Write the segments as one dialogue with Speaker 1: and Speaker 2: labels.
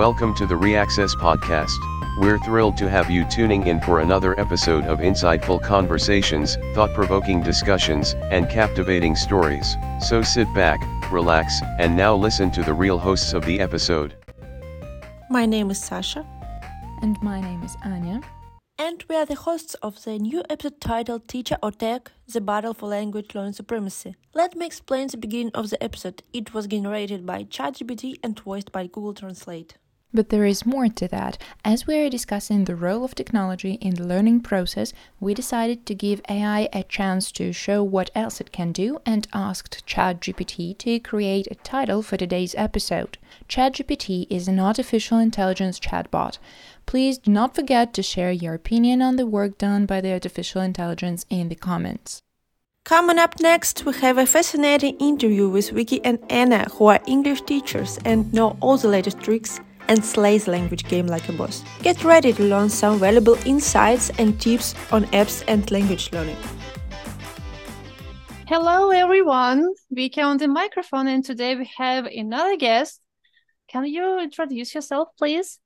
Speaker 1: Welcome to the Reaccess podcast. We're thrilled to have you tuning in for another episode of insightful conversations, thought provoking discussions, and captivating stories. So sit back, relax, and now listen to the real hosts of the episode.
Speaker 2: My name is Sasha,
Speaker 3: And my name is Anya.
Speaker 2: and we are the hosts of the new episode titled Teacher or Tech The Battle for Language Learning Supremacy. Let me explain the beginning of the episode. It was generated by ChatGPT and voiced by Google Translate.
Speaker 3: But there is more to that. As we are discussing the role of technology in the learning process, we decided to give AI a chance to show what else it can do and asked ChatGPT to create a title for today's episode. ChatGPT is an artificial intelligence chatbot. Please do not forget to share your opinion on the work done by the artificial intelligence in the comments.
Speaker 2: Coming up next, we have a fascinating interview with Vicky and Anna, who are English teachers and know all the latest tricks and slay the language game like a boss. Get ready to learn some valuable insights and tips on apps and language learning.
Speaker 4: Hello, everyone. Vika on the microphone, and today we have another guest. Can you introduce yourself, please?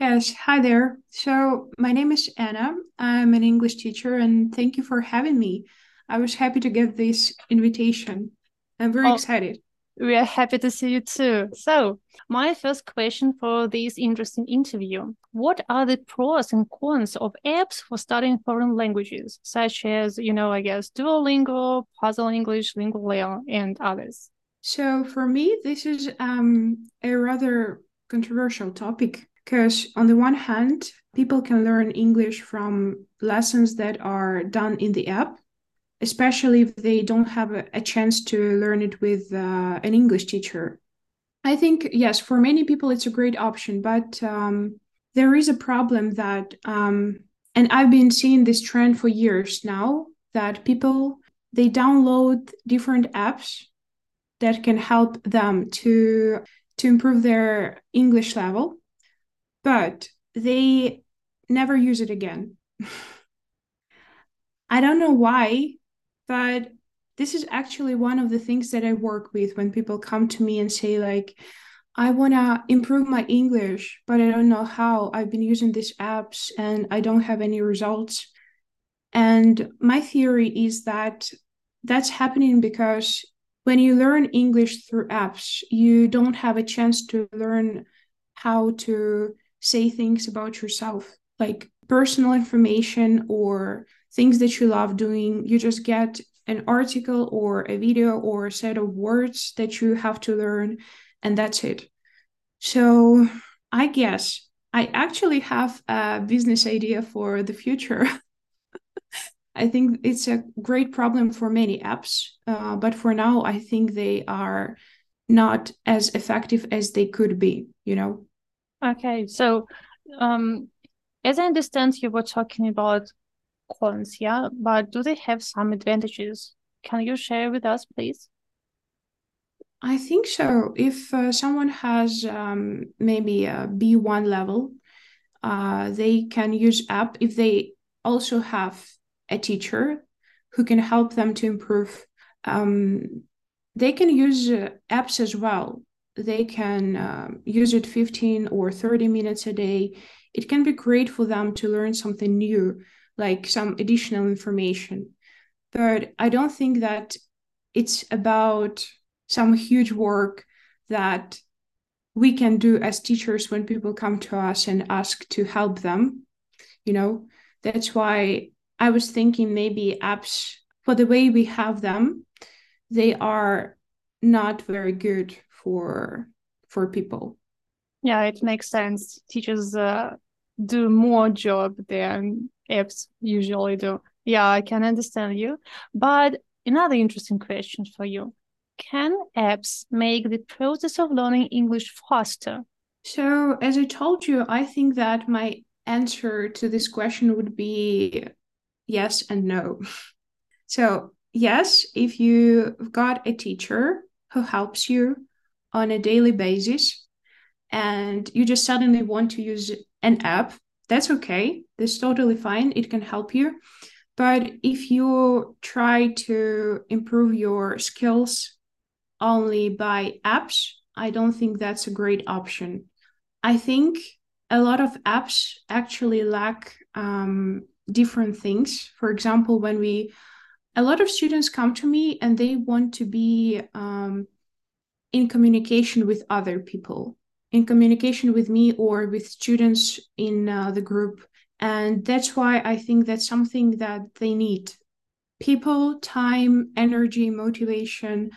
Speaker 5: Yes, hi there. So, my name is Anna. I'm an English teacher, and thank you for having me. I was happy to get this invitation. I'm very
Speaker 4: Oh.
Speaker 5: excited.
Speaker 4: We are happy to see you too. So, my first question for this interesting interview What are the pros and cons of apps for studying foreign languages, such as, you know, I guess Duolingo, Puzzle English, Lingualeo, and others?
Speaker 5: So, for me, this is um, a rather controversial topic because, on the one hand, people can learn English from lessons that are done in the app, especially if they don't have a, a chance to learn it with uh, an English teacher. I think, yes, for many people, it's a great option, but um, there is a problem that, um, and I've been seeing this trend for years now, that people they download different apps that can help them to to improve their English level, but they never use it again. I don't know why, but this is actually one of the things that I work with when people come to me and say like I want to improve my English, but I don't know how. I've been using these apps and I don't have any results. And my theory is that that's happening because when you learn English through apps, you don't have a chance to learn how to say things about yourself, like personal information or things that you love doing. You just get an article or a video or a set of words that you have to learn, and that's it. So I guess I actually have a business idea for the future. I think it's a great problem for many apps, uh, but for now, I think they are not as effective as they could be, you know?
Speaker 4: Okay, so um, as I understand, you were talking about cons, yeah, but do they have some advantages? Can you share with us, please?
Speaker 5: I think so. If uh, someone has um, maybe a B1 level, uh, they can use app if they also have a teacher who can help them to improve. Um, they can use uh, apps as well. They can um use it 15 or 30 minutes a day. It can be great for them to learn something new, like some additional information. But I don't think that it's about some huge work that we can do as teachers when people come to us and ask to help them. You know, that's why I was thinking maybe apps, for the way we have them, they are not very good for for people.
Speaker 4: Yeah, it makes sense. Teachers uh, do more job than apps usually do. Yeah, I can understand you. But another interesting question for you. Can apps make the process of learning English faster?
Speaker 5: So, as I told you, I think that my answer to this question would be yes and no. So, yes, if you've got a teacher who helps you on a daily basis and you just suddenly want to use an app, that's okay. That's totally fine. It can help you. But if you try to improve your skills only by apps, I don't think that's a great option. I think a lot of apps actually lack um, different things. For example, when we, a lot of students come to me and they want to be um, in communication with other people, in communication with me or with students in uh, the group. And that's why I think that's something that they need people, time, energy, motivation.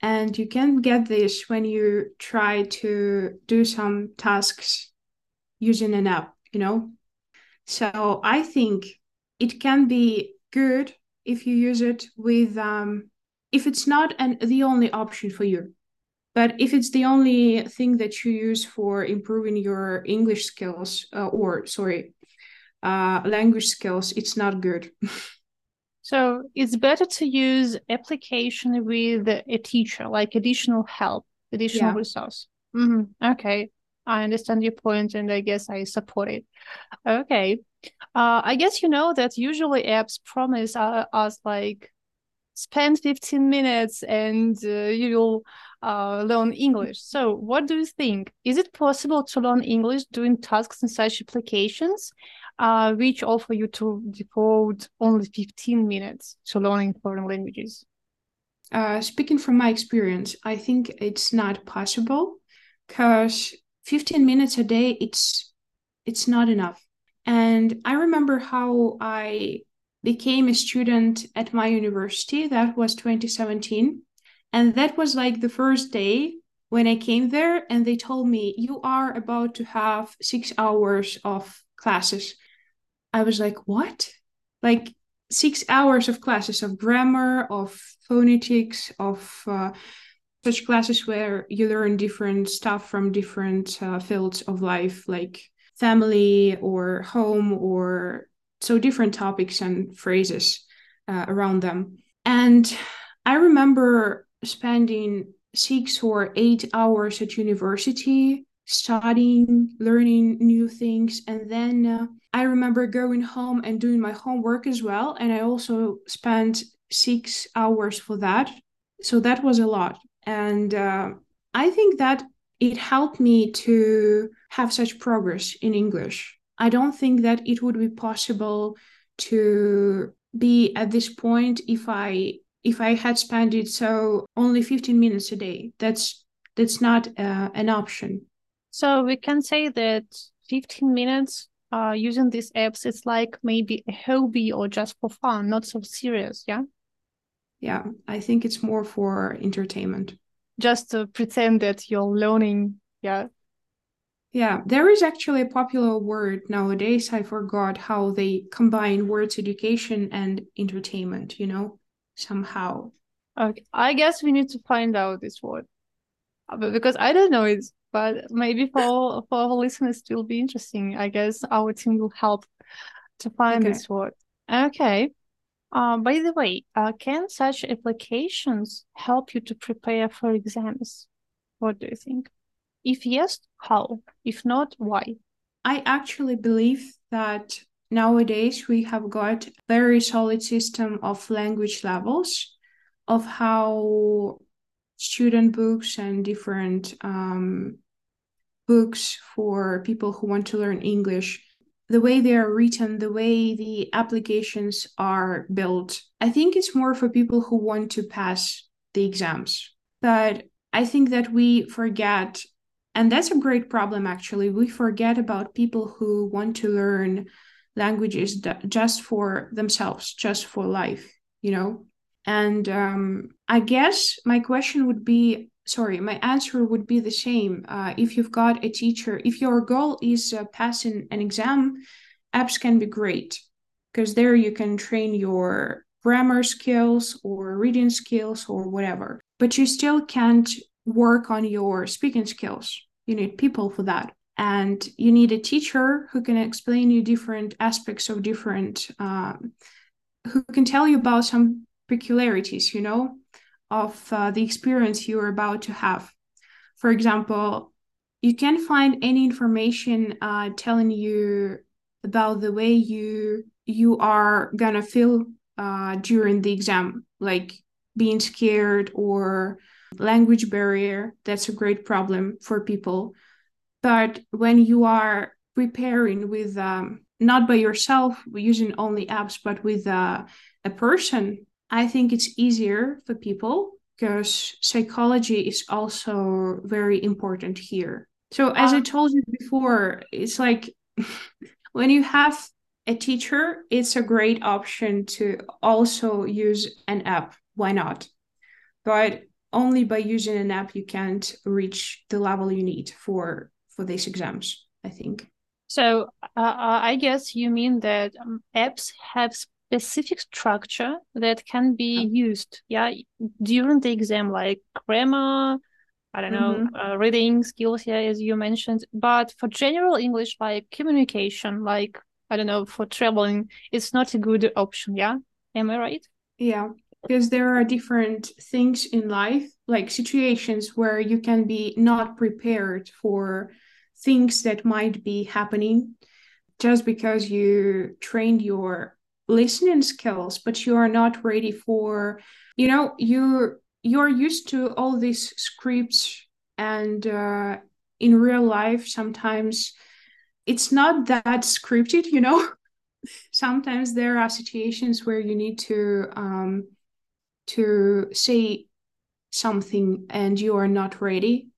Speaker 5: And you can get this when you try to do some tasks using an app, you know? So I think it can be good if you use it with, um, if it's not an, the only option for you. But if it's the only thing that you use for improving your English skills, uh, or sorry, uh, language skills, it's not good.
Speaker 4: so it's better to use application with a teacher, like additional help, additional yeah. resource. Mm-hmm. Okay, I understand your point, and I guess I support it. Okay, uh, I guess you know that usually apps promise uh, us like spend 15 minutes and uh, you'll uh, learn English. So, what do you think? Is it possible to learn English doing tasks in such applications, uh, which offer you to devote only 15 minutes to learning foreign languages?
Speaker 5: Uh, speaking from my experience, I think it's not possible because 15 minutes a day it's it's not enough. And I remember how I became a student at my university. That was 2017 and that was like the first day when I came there, and they told me, You are about to have six hours of classes. I was like, What? Like six hours of classes of grammar, of phonetics, of uh, such classes where you learn different stuff from different uh, fields of life, like family or home, or so different topics and phrases uh, around them. And I remember spending six or eight hours at university studying learning new things. And then uh, i remember going home and doing my homework as well. And i also spent six hours for that. So that was a lot. And uh, i think that it helped me to have such progress in english. I don't think that it would be possible to be at this point if i if I had spent it so only 15 minutes a day. That's that's not uh, an option.
Speaker 4: So we can say that 15 minutes uh, using these apps, it's like maybe a hobby or just for fun, not so serious. Yeah.
Speaker 5: Yeah, I think it's more for entertainment.
Speaker 4: Just to pretend that you're learning. Yeah.
Speaker 5: Yeah, there is actually a popular word nowadays. I forgot how they combine words education and entertainment, you know? Somehow.
Speaker 4: Okay, I guess we need to find out this word, uh, but because I don't know it. But maybe for for our listeners, it will be interesting. I guess our team will help to find okay. this word. Okay. Uh, by the way, uh, can such applications help you to prepare for exams? What do you think? If yes, how? If not, why?
Speaker 5: I actually believe that nowadays we have got very solid system of language levels of how student books and different um, books for people who want to learn english the way they are written the way the applications are built. I think it's more for people who want to pass the exams. But i think that we forget and that's a great problem actually. We forget about people who want to learn languages just for themselves, just for life, you know? And um, I guess my question would be sorry, my answer would be the same. Uh, if you've got a teacher, if your goal is uh, passing an exam, apps can be great because there you can train your grammar skills or reading skills or whatever. But you still can't work on your speaking skills. You need people for that and you need a teacher who can explain you different aspects of different um, who can tell you about some peculiarities you know of uh, the experience you're about to have. For example you can find any information uh, telling you about the way you you are gonna feel uh, during the exam like being scared or language barrier. That's a great problem for people But when you are preparing with um, not by yourself using only apps, but with uh, a person, I think it's easier for people because psychology is also very important here. So, as I told you before, it's like when you have a teacher, it's a great option to also use an app. Why not? But only by using an app you can't reach the level you need for for these exams. I think.
Speaker 4: So uh, uh I guess you mean that um, apps have specific structure that can be used, yeah, during the exam, like grammar, I don't know, mm-hmm. uh, reading skills, yeah, as you mentioned. But for general English, like communication, like I don't know, for traveling, it's not a good option. Yeah, am I right?
Speaker 5: Yeah, because there are different things in life, like situations where you can be not prepared for things that might be happening just because you trained your listening skills but you are not ready for you know you're you're used to all these scripts and uh, in real life sometimes it's not that scripted you know? Sometimes there are situations where you need to um, to say something and you are not ready.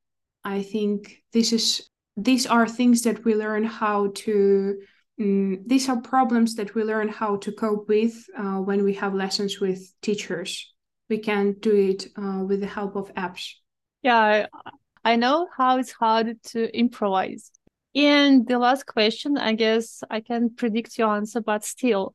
Speaker 5: I think this is these are things that we learn how to um, these are problems that we learn how to cope with uh, when we have lessons with teachers. We can do it uh, with the help of apps.
Speaker 4: Yeah I, I know how it's hard to improvise. And the last question i guess i can predict your answer but still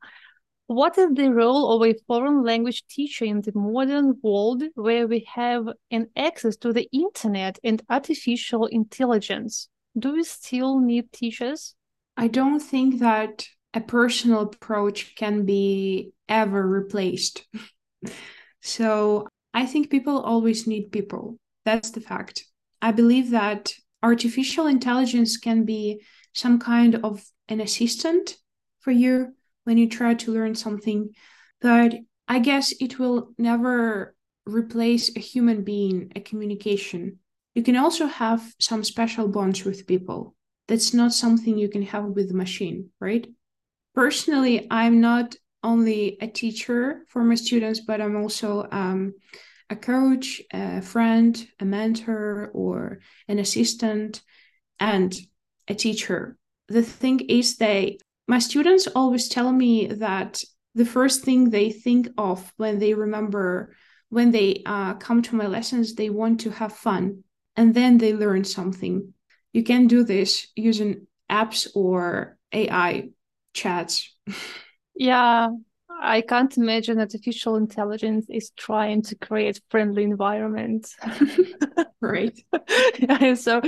Speaker 4: what is the role of a foreign language teacher in the modern world where we have an access to the internet and artificial intelligence do we still need teachers
Speaker 5: I don't think that a personal approach can be ever replaced. so I think people always need people. That's the fact. I believe that artificial intelligence can be some kind of an assistant for you when you try to learn something, but I guess it will never replace a human being, a communication. You can also have some special bonds with people that's not something you can have with the machine, right? Personally, I'm not only a teacher for my students, but I'm also um, a coach, a friend, a mentor, or an assistant, and a teacher. The thing is, they my students always tell me that the first thing they think of when they remember when they uh, come to my lessons, they want to have fun, and then they learn something you can do this using apps or AI chats.
Speaker 4: Yeah, I can't imagine artificial intelligence is trying to create friendly environment.
Speaker 5: right.
Speaker 4: yeah, so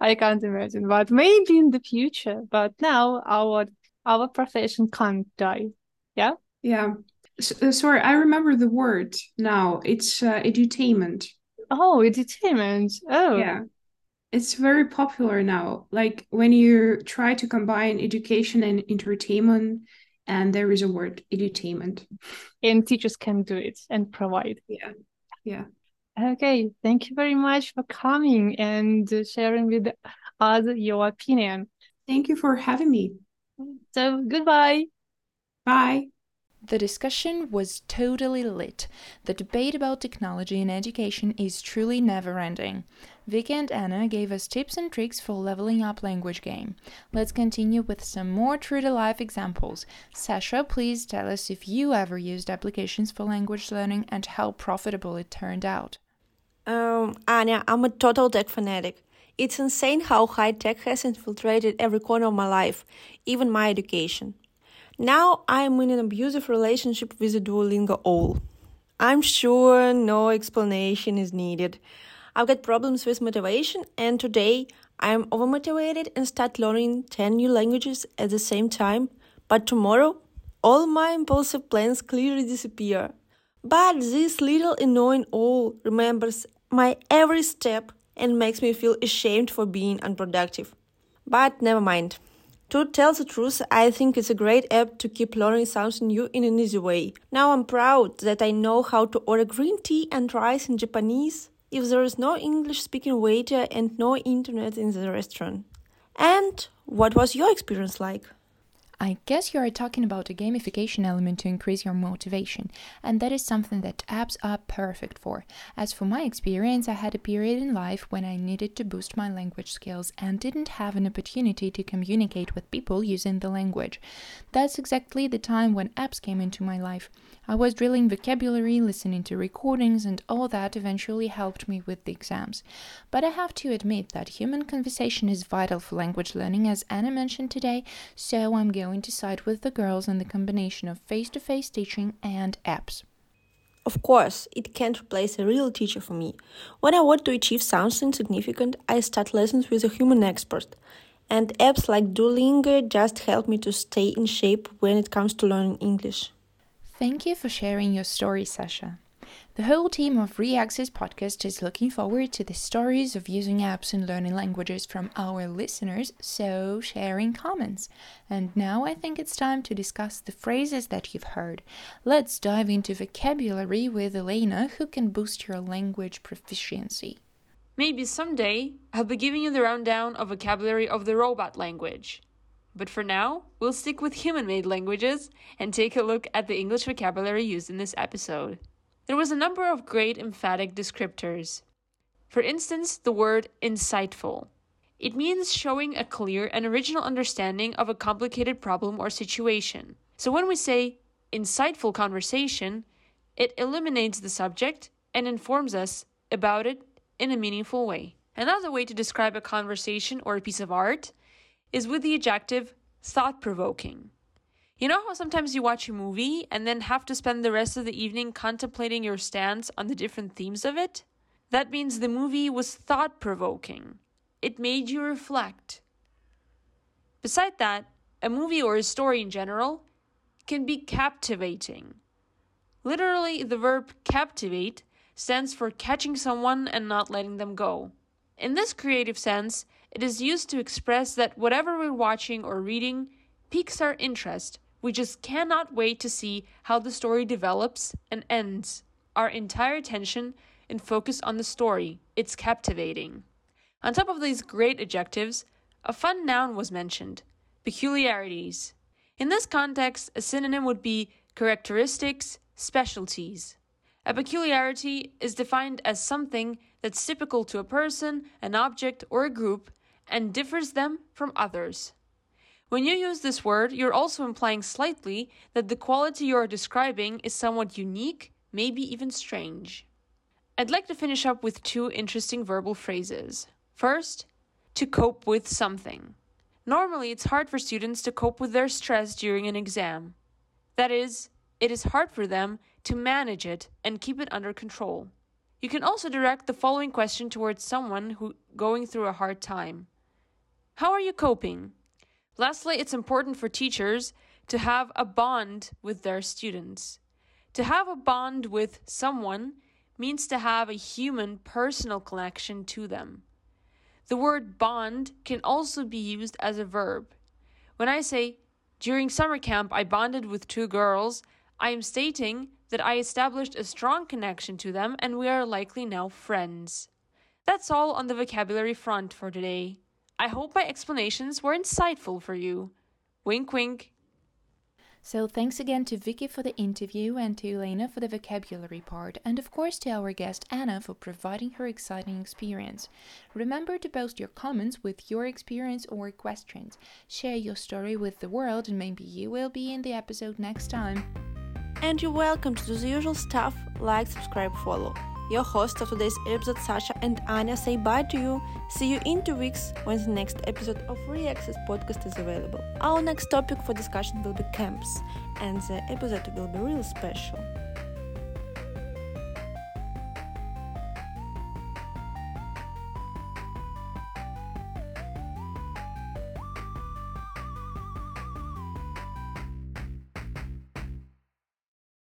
Speaker 4: I can't imagine, but maybe in the future. But now our our profession can't die. Yeah.
Speaker 5: Yeah. So, sorry, I remember the word now. It's uh, edutainment.
Speaker 4: Oh, entertainment. Oh,
Speaker 5: yeah it's very popular now. Like when you try to combine education and entertainment, and there is a word edutainment.
Speaker 4: And teachers can do it and provide.
Speaker 5: Yeah. Yeah.
Speaker 4: Okay. Thank you very much for coming and sharing with us your opinion.
Speaker 5: Thank you for having me.
Speaker 4: So goodbye.
Speaker 5: Bye.
Speaker 3: The discussion was totally lit. The debate about technology in education is truly never ending. Vicky and Anna gave us tips and tricks for leveling up language game. Let's continue with some more true to life examples. Sasha, please tell us if you ever used applications for language learning and how profitable it turned out.
Speaker 2: Um, I'm a total tech fanatic. It's insane how high tech has infiltrated every corner of my life, even my education. Now I'm in an abusive relationship with the Duolingo owl. I'm sure no explanation is needed. I've got problems with motivation, and today I'm overmotivated and start learning 10 new languages at the same time. But tomorrow, all my impulsive plans clearly disappear. But this little annoying owl remembers my every step and makes me feel ashamed for being unproductive. But never mind. To tell the truth, I think it's a great app to keep learning something new in an easy way. Now I'm proud that I know how to order green tea and rice in Japanese if there is no English speaking waiter and no internet in the restaurant. And what was your experience like?
Speaker 3: I guess you are talking about a gamification element to increase your motivation, and that is something that apps are perfect for. As for my experience, I had a period in life when I needed to boost my language skills and didn't have an opportunity to communicate with people using the language. That's exactly the time when apps came into my life. I was drilling vocabulary, listening to recordings, and all that eventually helped me with the exams. But I have to admit that human conversation is vital for language learning, as Anna mentioned today, so I'm going to side with the girls in the combination of face to face teaching and apps.
Speaker 2: Of course, it can't replace a real teacher for me. When I want to achieve something significant, I start lessons with a human expert. And apps like Duolingo just help me to stay in shape when it comes to learning English.
Speaker 3: Thank you for sharing your story, Sasha. The whole team of Reaccess podcast is looking forward to the stories of using apps and learning languages from our listeners, so sharing comments. And now I think it's time to discuss the phrases that you've heard. Let's dive into vocabulary with Elena, who can boost your language proficiency.
Speaker 6: Maybe someday I'll be giving you the rundown of vocabulary of the robot language. But for now, we'll stick with human made languages and take a look at the English vocabulary used in this episode. There was a number of great emphatic descriptors. For instance, the word insightful. It means showing a clear and original understanding of a complicated problem or situation. So when we say insightful conversation, it eliminates the subject and informs us about it in a meaningful way. Another way to describe a conversation or a piece of art is with the adjective thought provoking. You know how sometimes you watch a movie and then have to spend the rest of the evening contemplating your stance on the different themes of it? That means the movie was thought provoking. It made you reflect. Beside that, a movie or a story in general can be captivating. Literally, the verb captivate stands for catching someone and not letting them go. In this creative sense, it is used to express that whatever we're watching or reading piques our interest. We just cannot wait to see how the story develops and ends. Our entire attention and focus on the story. It's captivating. On top of these great adjectives, a fun noun was mentioned peculiarities. In this context, a synonym would be characteristics, specialties. A peculiarity is defined as something that's typical to a person, an object, or a group and differs them from others. When you use this word, you're also implying slightly that the quality you are describing is somewhat unique, maybe even strange. I'd like to finish up with two interesting verbal phrases. First, to cope with something. Normally, it's hard for students to cope with their stress during an exam. That is, it is hard for them to manage it and keep it under control. You can also direct the following question towards someone who going through a hard time. How are you coping? Lastly, it's important for teachers to have a bond with their students. To have a bond with someone means to have a human personal connection to them. The word bond can also be used as a verb. When I say, during summer camp, I bonded with two girls, I am stating that I established a strong connection to them and we are likely now friends. That's all on the vocabulary front for today. I hope my explanations were insightful for you. Wink wink.
Speaker 3: So, thanks again to Vicky for the interview and to Elena for the vocabulary part, and of course to our guest Anna for providing her exciting experience. Remember to post your comments with your experience or questions. Share your story with the world, and maybe you will be in the episode next time.
Speaker 2: And you're welcome to do the usual stuff like, subscribe, follow. Your hosts of today's episode, Sasha and Anya, say bye to you. See you in two weeks when the next episode of Reaccess podcast is available. Our next topic for discussion will be camps, and the episode will be real special.